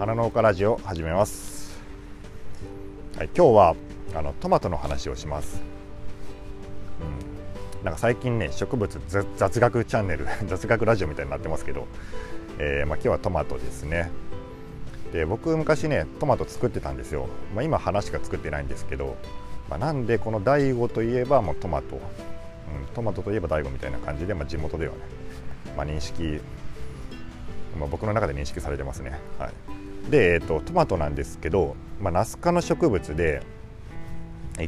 花農家ラジオ始めます、はい、今日はあのトマトの話をします、うん、なんか最近ね植物雑学チャンネル 雑学ラジオみたいになってますけど、えーまあ、今日はトマトですね。で僕昔ねトマト作ってたんですよ、まあ、今花しか作ってないんですけど、まあ、なんでこの大悟といえばもうトマト、うん、トマトといえば大悟みたいな感じで、まあ、地元ではね、まあ、認識まあ、僕の中で認識されてますね。はい、で、えーと、トマトなんですけど、まあ、ナス科の植物で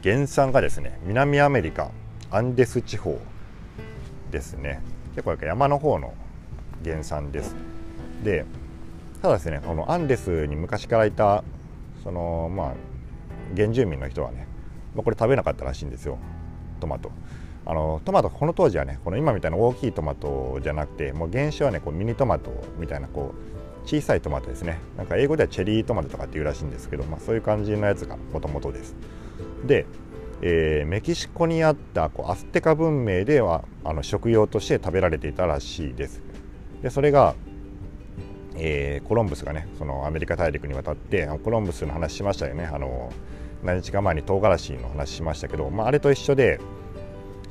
原産がですね南アメリカアンデス地方ですね結構山の方の原産です。でただですねこのアンデスに昔からいたそのまあ原住民の人はね、まあ、これ食べなかったらしいんですよトマト。あのトマトこの当時はねこの今みたいな大きいトマトじゃなくてもう原種はねこうミニトマトみたいなこう小さいトマトですね。なんか英語ではチェリートマトとかっていうらしいんですけど、まあ、そういう感じのやつがもともとです。で、えー、メキシコにあったこうアステカ文明ではあの食用として食べられていたらしいです。でそれが、えー、コロンブスがねそのアメリカ大陸に渡ってコロンブスの話しましたよね。あの何日か前に唐辛子の話しましたけど、まあ、あれと一緒で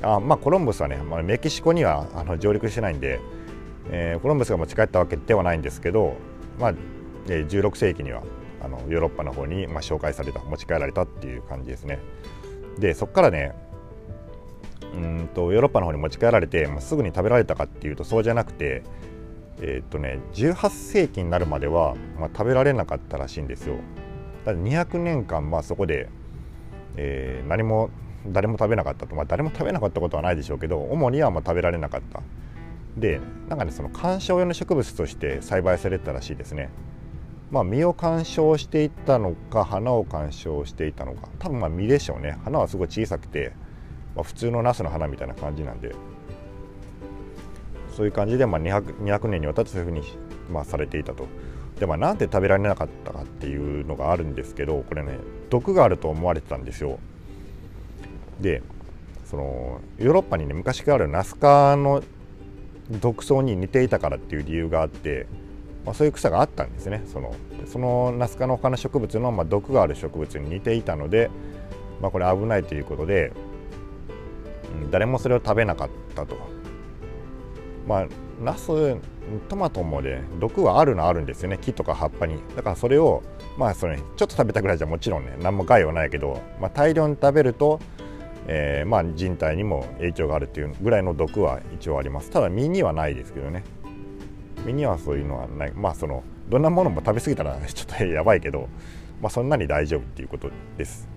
あまあ、コロンブスはね、まあ、メキシコにはあの上陸してないんで、えー、コロンブスが持ち帰ったわけではないんですけど、まあ、16世紀にはあのヨーロッパの方に、まあ、紹介された持ち帰られたっていう感じですね。でそこからねうんとヨーロッパの方に持ち帰られて、まあ、すぐに食べられたかっていうとそうじゃなくて、え、っとね、18世紀になるまでは、まあ、食べられなかったらしいんですよ。だ200年間、まあ、そこで、えー、何も誰も食べなかったと、まあ、誰も食べなかったことはないでしょうけど主にはまあ食べられなかったでなんかねその観賞用の植物として栽培されたらしいですね。まあ実を観賞していったのか花を観賞していたのか多分まあ実でしょうね。花はすごい小さくて、まあ、普通のナスの花みたいな感じなんで。そういう感じでまあ 200, 200年にわたってそういうふうにまあされていたと。でまあなんで食べられなかったかっていうのがあるんですけどこれね毒があると思われてたんですよ。でそのヨーロッパにね昔からあるナス科の毒草に似ていたからっていう理由があって、まあ、そういう草があったんですね。そのそのナス科の他の植物の、まあ、毒がある植物に似ていたので、まあ、これ危ないということで、うん、誰もそれを食べなかったと。まあナストマトもね毒はあるのあるんですよね。木とか葉っぱに。だからそれをまあそれちょっと食べたぐらいじゃもちろんね何も害はないけど、まあ、大量に食べるとえー、まあ、人体にも影響があるっていうぐらいの毒は一応あります。ただ身にはないですけどね。身にはそういうのはない。まあそのどんなものも食べ過ぎたらちょっとやばいけど、まあ、そんなに大丈夫っていうことです。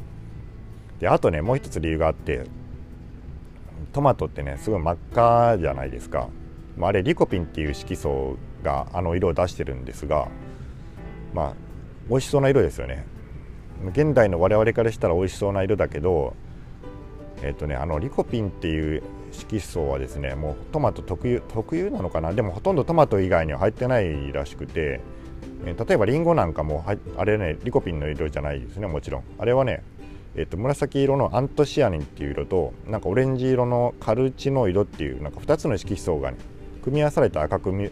であとねもう一つ理由があってトマトってねすごい真っ赤じゃないですか、まあ、あれリコピンっていう色素があの色を出してるんですがまあ美味しそうな色ですよね。現代の我々からしたら美味しそうな色だけどえーとね、あのリコピンっていう色素はですねもうトマト特有特有なのかな？でもほとんどトマト以外には入ってないらしくて、えー、例えばリンゴなんかもあれねリコピンの色じゃないですねもちろん。あれはね、えーと、紫色のアントシアニンっていう色となんかオレンジ色のカルチノイドっていうなんか2つの色素が、ね、組み合わされた赤く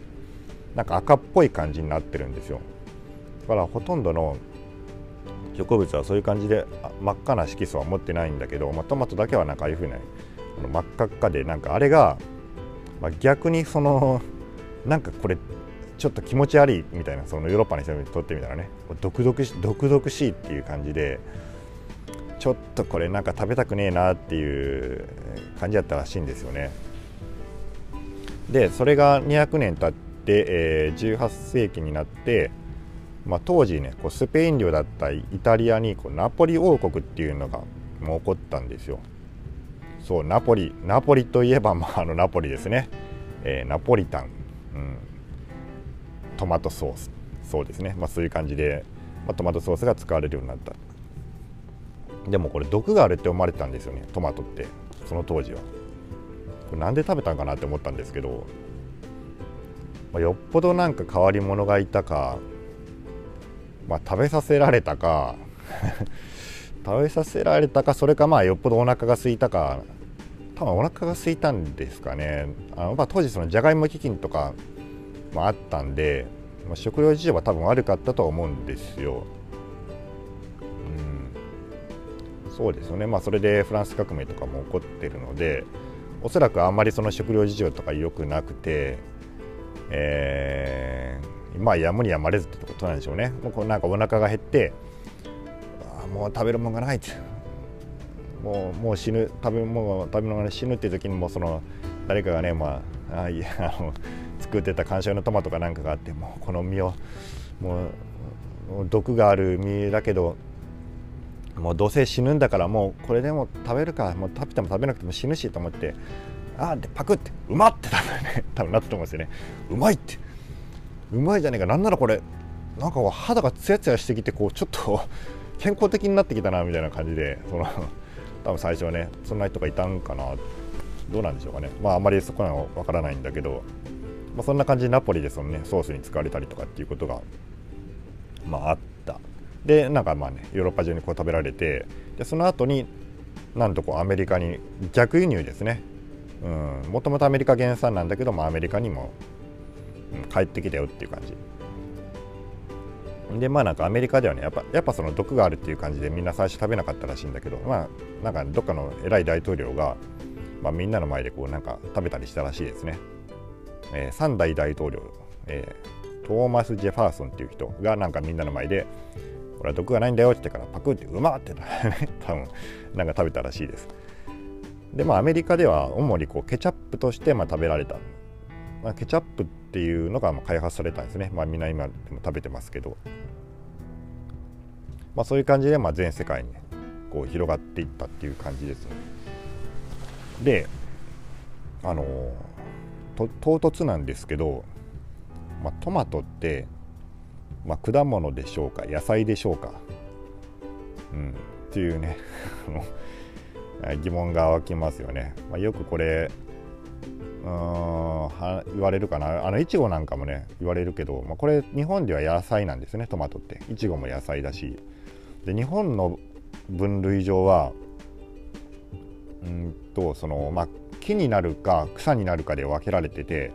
なんか赤っぽい感じになってるんですよ。だからほとんどの植物はそういう感じで真っ赤な色素は持ってないんだけど、まあ、トマトだけはなんかああいうふうな真っ赤っかでなんかあれが、まあ、逆にそのなんかこれちょっと気持ち悪いみたいなそのヨーロッパの人にとってみたらね毒々し毒々しいっていう感じでちょっとこれなんか食べたくねえなっていう感じだったらしいんですよね。でそれが200年経って、えー、18世紀になってまあ、当時ねこうスペイン領だったイタリアにこうナポリ王国っていうのがもう起こったんですよ。そうナポリナポリといえば、まあ、あのナポリですね、えー、ナポリタン、うん、トマトソース。そうですね、まあ、そういう感じで、まあ、トマトソースが使われるようになった。でもこれ毒があるって思われたんですよねトマトって。その当時は。これなんで食べたんかなって思ったんですけど、まあ、よっぽどなんか変わり者がいたかまあ、食べさせられたか 食べさせられたかそれかまあよっぽどお腹が空いたか多分お腹が空いたんですかね。あの、まあ、当時そのじゃがいも基金とかもあったんでまあ、食料事情は多分悪かったと思うんですよ。うん、そうですよね、まあ、それでフランス革命とかも起こってるのでおそらくあんまりその食料事情とか良くなくて、えー、まあやむにやまれずってことなんでしょうね。もうこうなんかお腹が減ってあもう食べるものがないってもうもう死ぬ食べ物食べ物が死ぬっていう時にもその誰かがねまああいやあの作ってた観賞用のトマトかなんかがあってもうこの実をもう毒がある実だけどもうどうせ死ぬんだからもうこれでも食べるかもう食べても食べなくても死ぬしと思ってああでパクってうまって多分ね多分なったと思うんですよね。うまいって。うまいじゃねえか。なんならこれなんか肌がツヤツヤしてきてこうちょっと 健康的になってきたなみたいな感じでその多分最初はねそんな人がいたんかな。どうなんでしょうかね。まああんまりそこはわからないんだけどまあ、そんな感じでナポリでその、ね、ソースに使われたりとかっていうことが、まあ、あった。でなんかまあねヨーロッパ中にこう食べられてでその後になんとこうアメリカに逆輸入ですね。もともとアメリカ原産なんだけどもアメリカにも、帰ってきたよっていう感じ。でまあなんかアメリカではねやっぱやっぱその毒があるっていう感じでみんな最初食べなかったらしいんだけどまあなんかどっかの偉い大統領が、まあ、みんなの前でこうなんか食べたりしたらしいですね。えー、3代大統領、えー、トーマス・ジェファーソンっていう人がなんかみんなの前で「これは毒がないんだよ」って言ってからパクって「うまっ!」って 多分なんか食べたらしいです。でまあアメリカでは主にこうケチャップとしてまあ食べられた、まあ、ケチャップっていうのがまあ開発されたんですね。まあみんな今でも食べてますけど。まあそういう感じでまあ全世界にこう広がっていったっていう感じです。ねであのと唐突なんですけど、まあ、トマトって、まあ、果物でしょうか野菜でしょうか、うん、っていうね 疑問が湧きますよね。まあ、よくこれうん言われるかな。あのいちごなんかもね言われるけど、まあ、これ日本では野菜なんですねトマトって。いちごも野菜だし。で日本の分類上はうんとそのまあ木になるか草になるかで分けられてて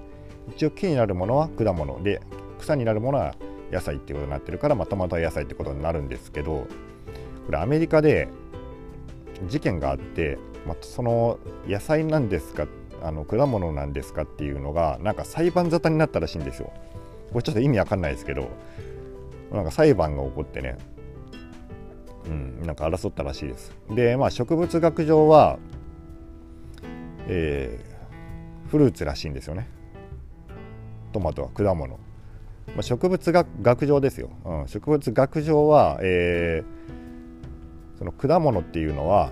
一応木になるものは果物で草になるものは野菜っていうことになってるからまとまた野菜ってことになるんですけどこれアメリカで事件があって、まあ、その野菜なんですかあの果物なんですかっていうのがなんか裁判沙汰になったらしいんですよ。これちょっと意味わかんないですけどなんか裁判が起こってねうん、なんか争ったらしいです。で、まあ、植物学上はえー、フルーツらしいんですよねトマトは果物、まあ、植物学学上ですよ、うん、植物学上は、えー、その果物っていうのは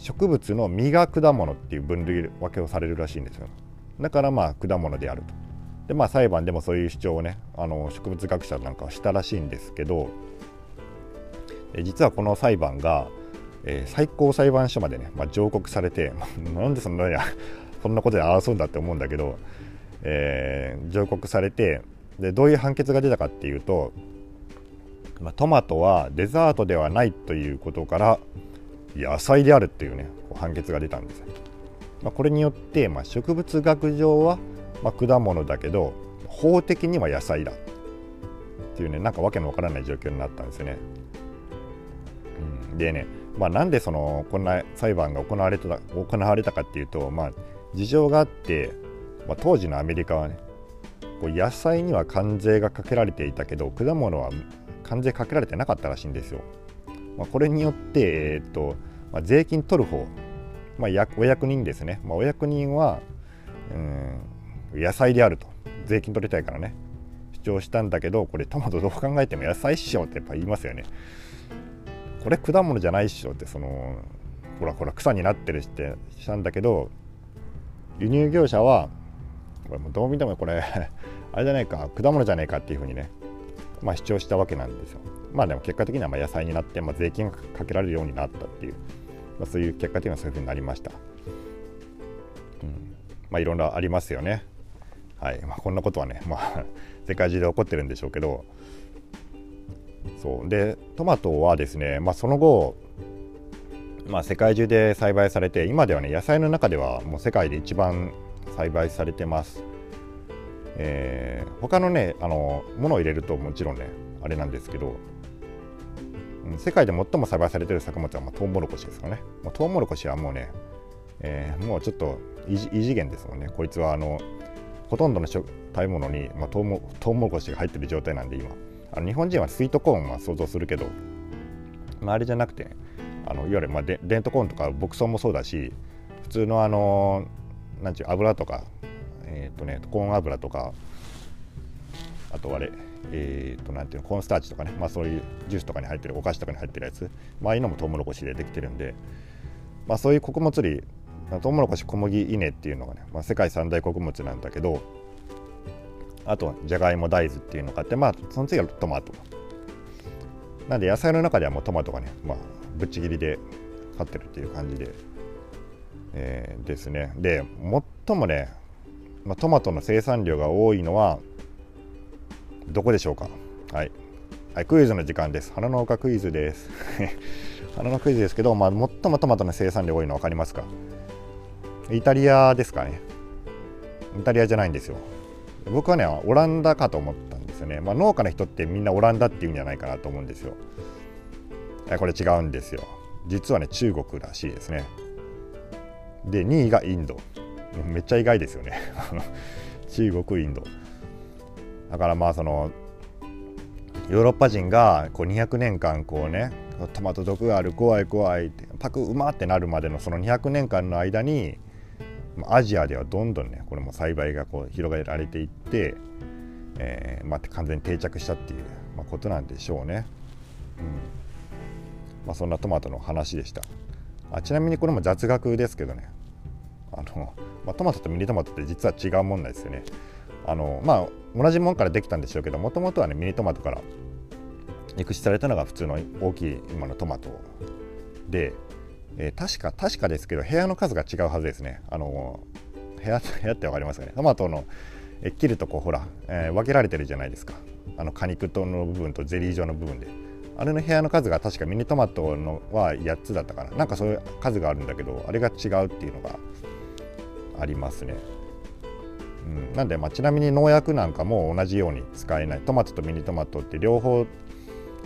植物の実が果物っていう分類分けをされるらしいんですよ。だからまあ果物であると。でまあ裁判でもそういう主張をねあの植物学者なんかはしたらしいんですけど実はこの裁判がえー、最高裁判所までね、まあ、上告されて、なんでそんなやそんなことで争うんだって思うんだけど、えー、上告されてでどういう判決が出たかっていうと、まあ、トマトはデザートではないということから野菜であるっていうね判決が出たんです、まあ、これによって、まあ、植物学上は、まあ、果物だけど法的には野菜だっていうねなんかわけのわからない状況になったんですよね、うん、でねまあ、なんでそのこんな裁判が行われた行われたかっていうと、まあ、事情があって、まあ、当時のアメリカはねこう野菜には関税がかけられていたけど果物は関税かけられてなかったらしいんですよ。まあ、これによって、えー、っとまあ、税金取る方、まあ、お役人ですね、まあ、お役人はうん野菜であると。税金取りたいからね。主張したんだけどこれトマトどう考えても野菜っしょってやっぱ言いますよね。これ果物じゃないっしょってそのほらほら草になってるってしたんだけど輸入業者はこれもどう見てもこれ あれじゃないか果物じゃないかっていうふうにね、まあ、主張したわけなんですよ。まあでも結果的にはま野菜になって、まあ、税金がかけられるようになったっていう、まあ、そういう結果的にはそういうふうになりました。うん、まあいろんなありますよね。はいまあ、こんなことはね、まあ、世界中で起こってるんでしょうけど、そうでトマトはですね、まあ、その後、まあ、世界中で栽培されて今ではね野菜の中ではもう世界で一番栽培されてますえー、他のねあのものを入れるともちろんねあれなんですけど世界で最も栽培されている作物は、まあ、トウモロコシですかね、まあ、トウモロコシはもうね、えー、もうちょっと異次元ですもんね。こいつはあのほとんどの食べ物に、まあ、トウモトウモロコシが入ってる状態なんで今。あの日本人はスイートコーンは想像するけど、まあ、あれじゃなくてあのいわゆる、まあ、デントコーンとか牧草もそうだし普通のあのなんちゅう油とかえっ、ー、とねコーン油とかあとあれえーと、なんていうのコーンスターチとかね、まあ、そういうジュースとかに入ってるお菓子とかに入ってるやつ、まああいうのもトウモロコシでできてるんで、まあ、そういう穀物類トウモロコシ小麦稲っていうのがね、まあ、世界三大穀物なんだけどあとじゃがいも大豆っていうのがあってまあその次はトマト。なんで野菜の中ではもうトマトがね、まあ、ぶっちぎりで買ってるっていう感じで、えー、ですね。で最もねまあ、トマトの生産量が多いのはどこでしょうか？はい、はい、クイズの時間です。花農家クイズです。花のクイズですけど、まあ、最もトマトの生産量多いの分かりますか？イタリアですかね。イタリアじゃないんですよ。僕はねオランダかと思ったんですよね、まあ、農家の人ってみんなオランダっていうんじゃないかなと思うんですよ。これ違うんですよ。実はね中国らしいですね。で2位がインド。めっちゃ意外ですよね。中国インド。だからまあそのヨーロッパ人がこう200年間こうねトマト毒がある怖い怖いってパクうまってなるまでのその200年間の間にアジアではどんどんねこれも栽培がこう広げられていって、えーまあ、完全に定着したっていう、まあ、ことなんでしょうね、うん。まあ、そんなトマトの話でした。あちなみにこれも雑学ですけどね。あのまあ、トマトとミニトマトって実は違うもんなんですよね。あのまあ同じもんからできたんでしょうけどもともとはねミニトマトから育種されたのが普通の大きい今のトマトで、えー、確か確かですけど部屋の数が違うはずですね。あの部屋部屋って分かりますかねトマトのえ切るとこうほら、えー、分けられてるじゃないですかあの果肉との部分とゼリー状の部分であれの部屋の数が確かミニトマトのは8つだったからなんかそういう数があるんだけどあれが違うっていうのがありますね。うん、なんで、まあ、ちなみに農薬なんかも同じように使えないトマトとミニトマトって両方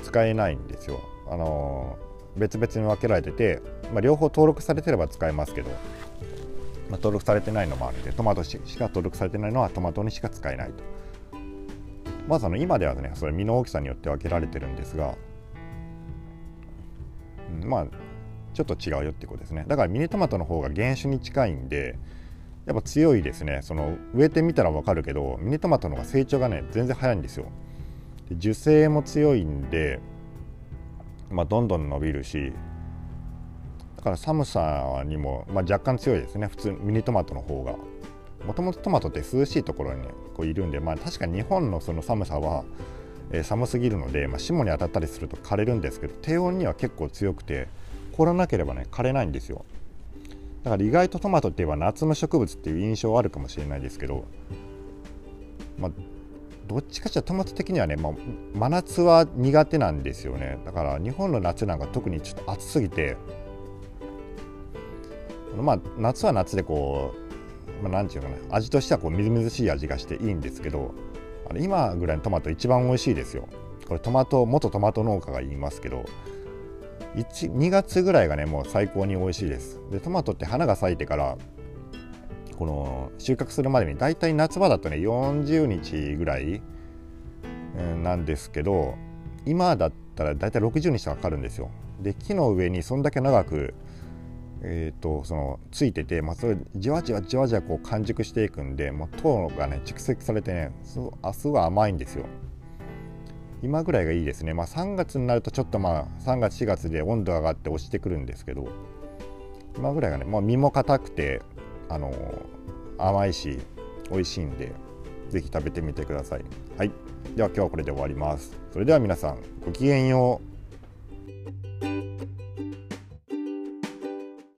使えないんですよ。あのー、別々に分けられてて、まあ、両方登録されてれば使えますけど、まあ、登録されてないのもあるんでトマトしか登録されてないのはトマトにしか使えないと。まずあの今ではねそれ実の大きさによって分けられてるんですが、うん、まあちょっと違うよってことですねだからミニトマトの方が原種に近いんでやっぱ強いですね。その植えてみたら分かるけどミニトマトの方が成長がね全然早いんですよ。で樹勢も強いんで、まあ、どんどん伸びるしだから寒さにも、まあ、若干強いですね。普通ミニトマトの方が。もともとトマトって涼しいところに、ね、こういるんで、まあ、確かに日本のその寒さは、えー、寒すぎるので、まあ、霜に当たったりすると枯れるんですけど低温には結構強くて凍らなければね枯れないんですよ。だから意外とトマトって言えば夏の植物っていう印象はあるかもしれないですけど、まあ、どっちかっていうとトマト的にはね、まあ、真夏は苦手なんですよね。だから日本の夏なんか特にちょっと暑すぎてまあ夏は夏でこう、まあ、ていうかな味としてはこうみずみずしい味がしていいんですけどあの今ぐらいのトマト一番美味しいですよ。これトマト元トマト農家が言いますけど2月ぐらいがねもう最高に美味しいです。でトマトって花が咲いてからこの収穫するまでにだいたい夏場だとね40日ぐらいなんですけど今だったらだいたい60日かかるんですよ。で木の上にそんだけ長くえーと、そのついてて、まあ、それじわじわじわじわこう完熟していくんでもう糖がね蓄積されてねすごい甘いんですよ。今ぐらいがいいですね。まあ、3月になるとちょっとまあ3月4月で温度上がって落ちてくるんですけど今ぐらいがね、まあ、身も硬くてあの甘いし美味しいんで是非食べてみてください。はい。では今日はこれで終わります。それでは皆さんごきげんよう。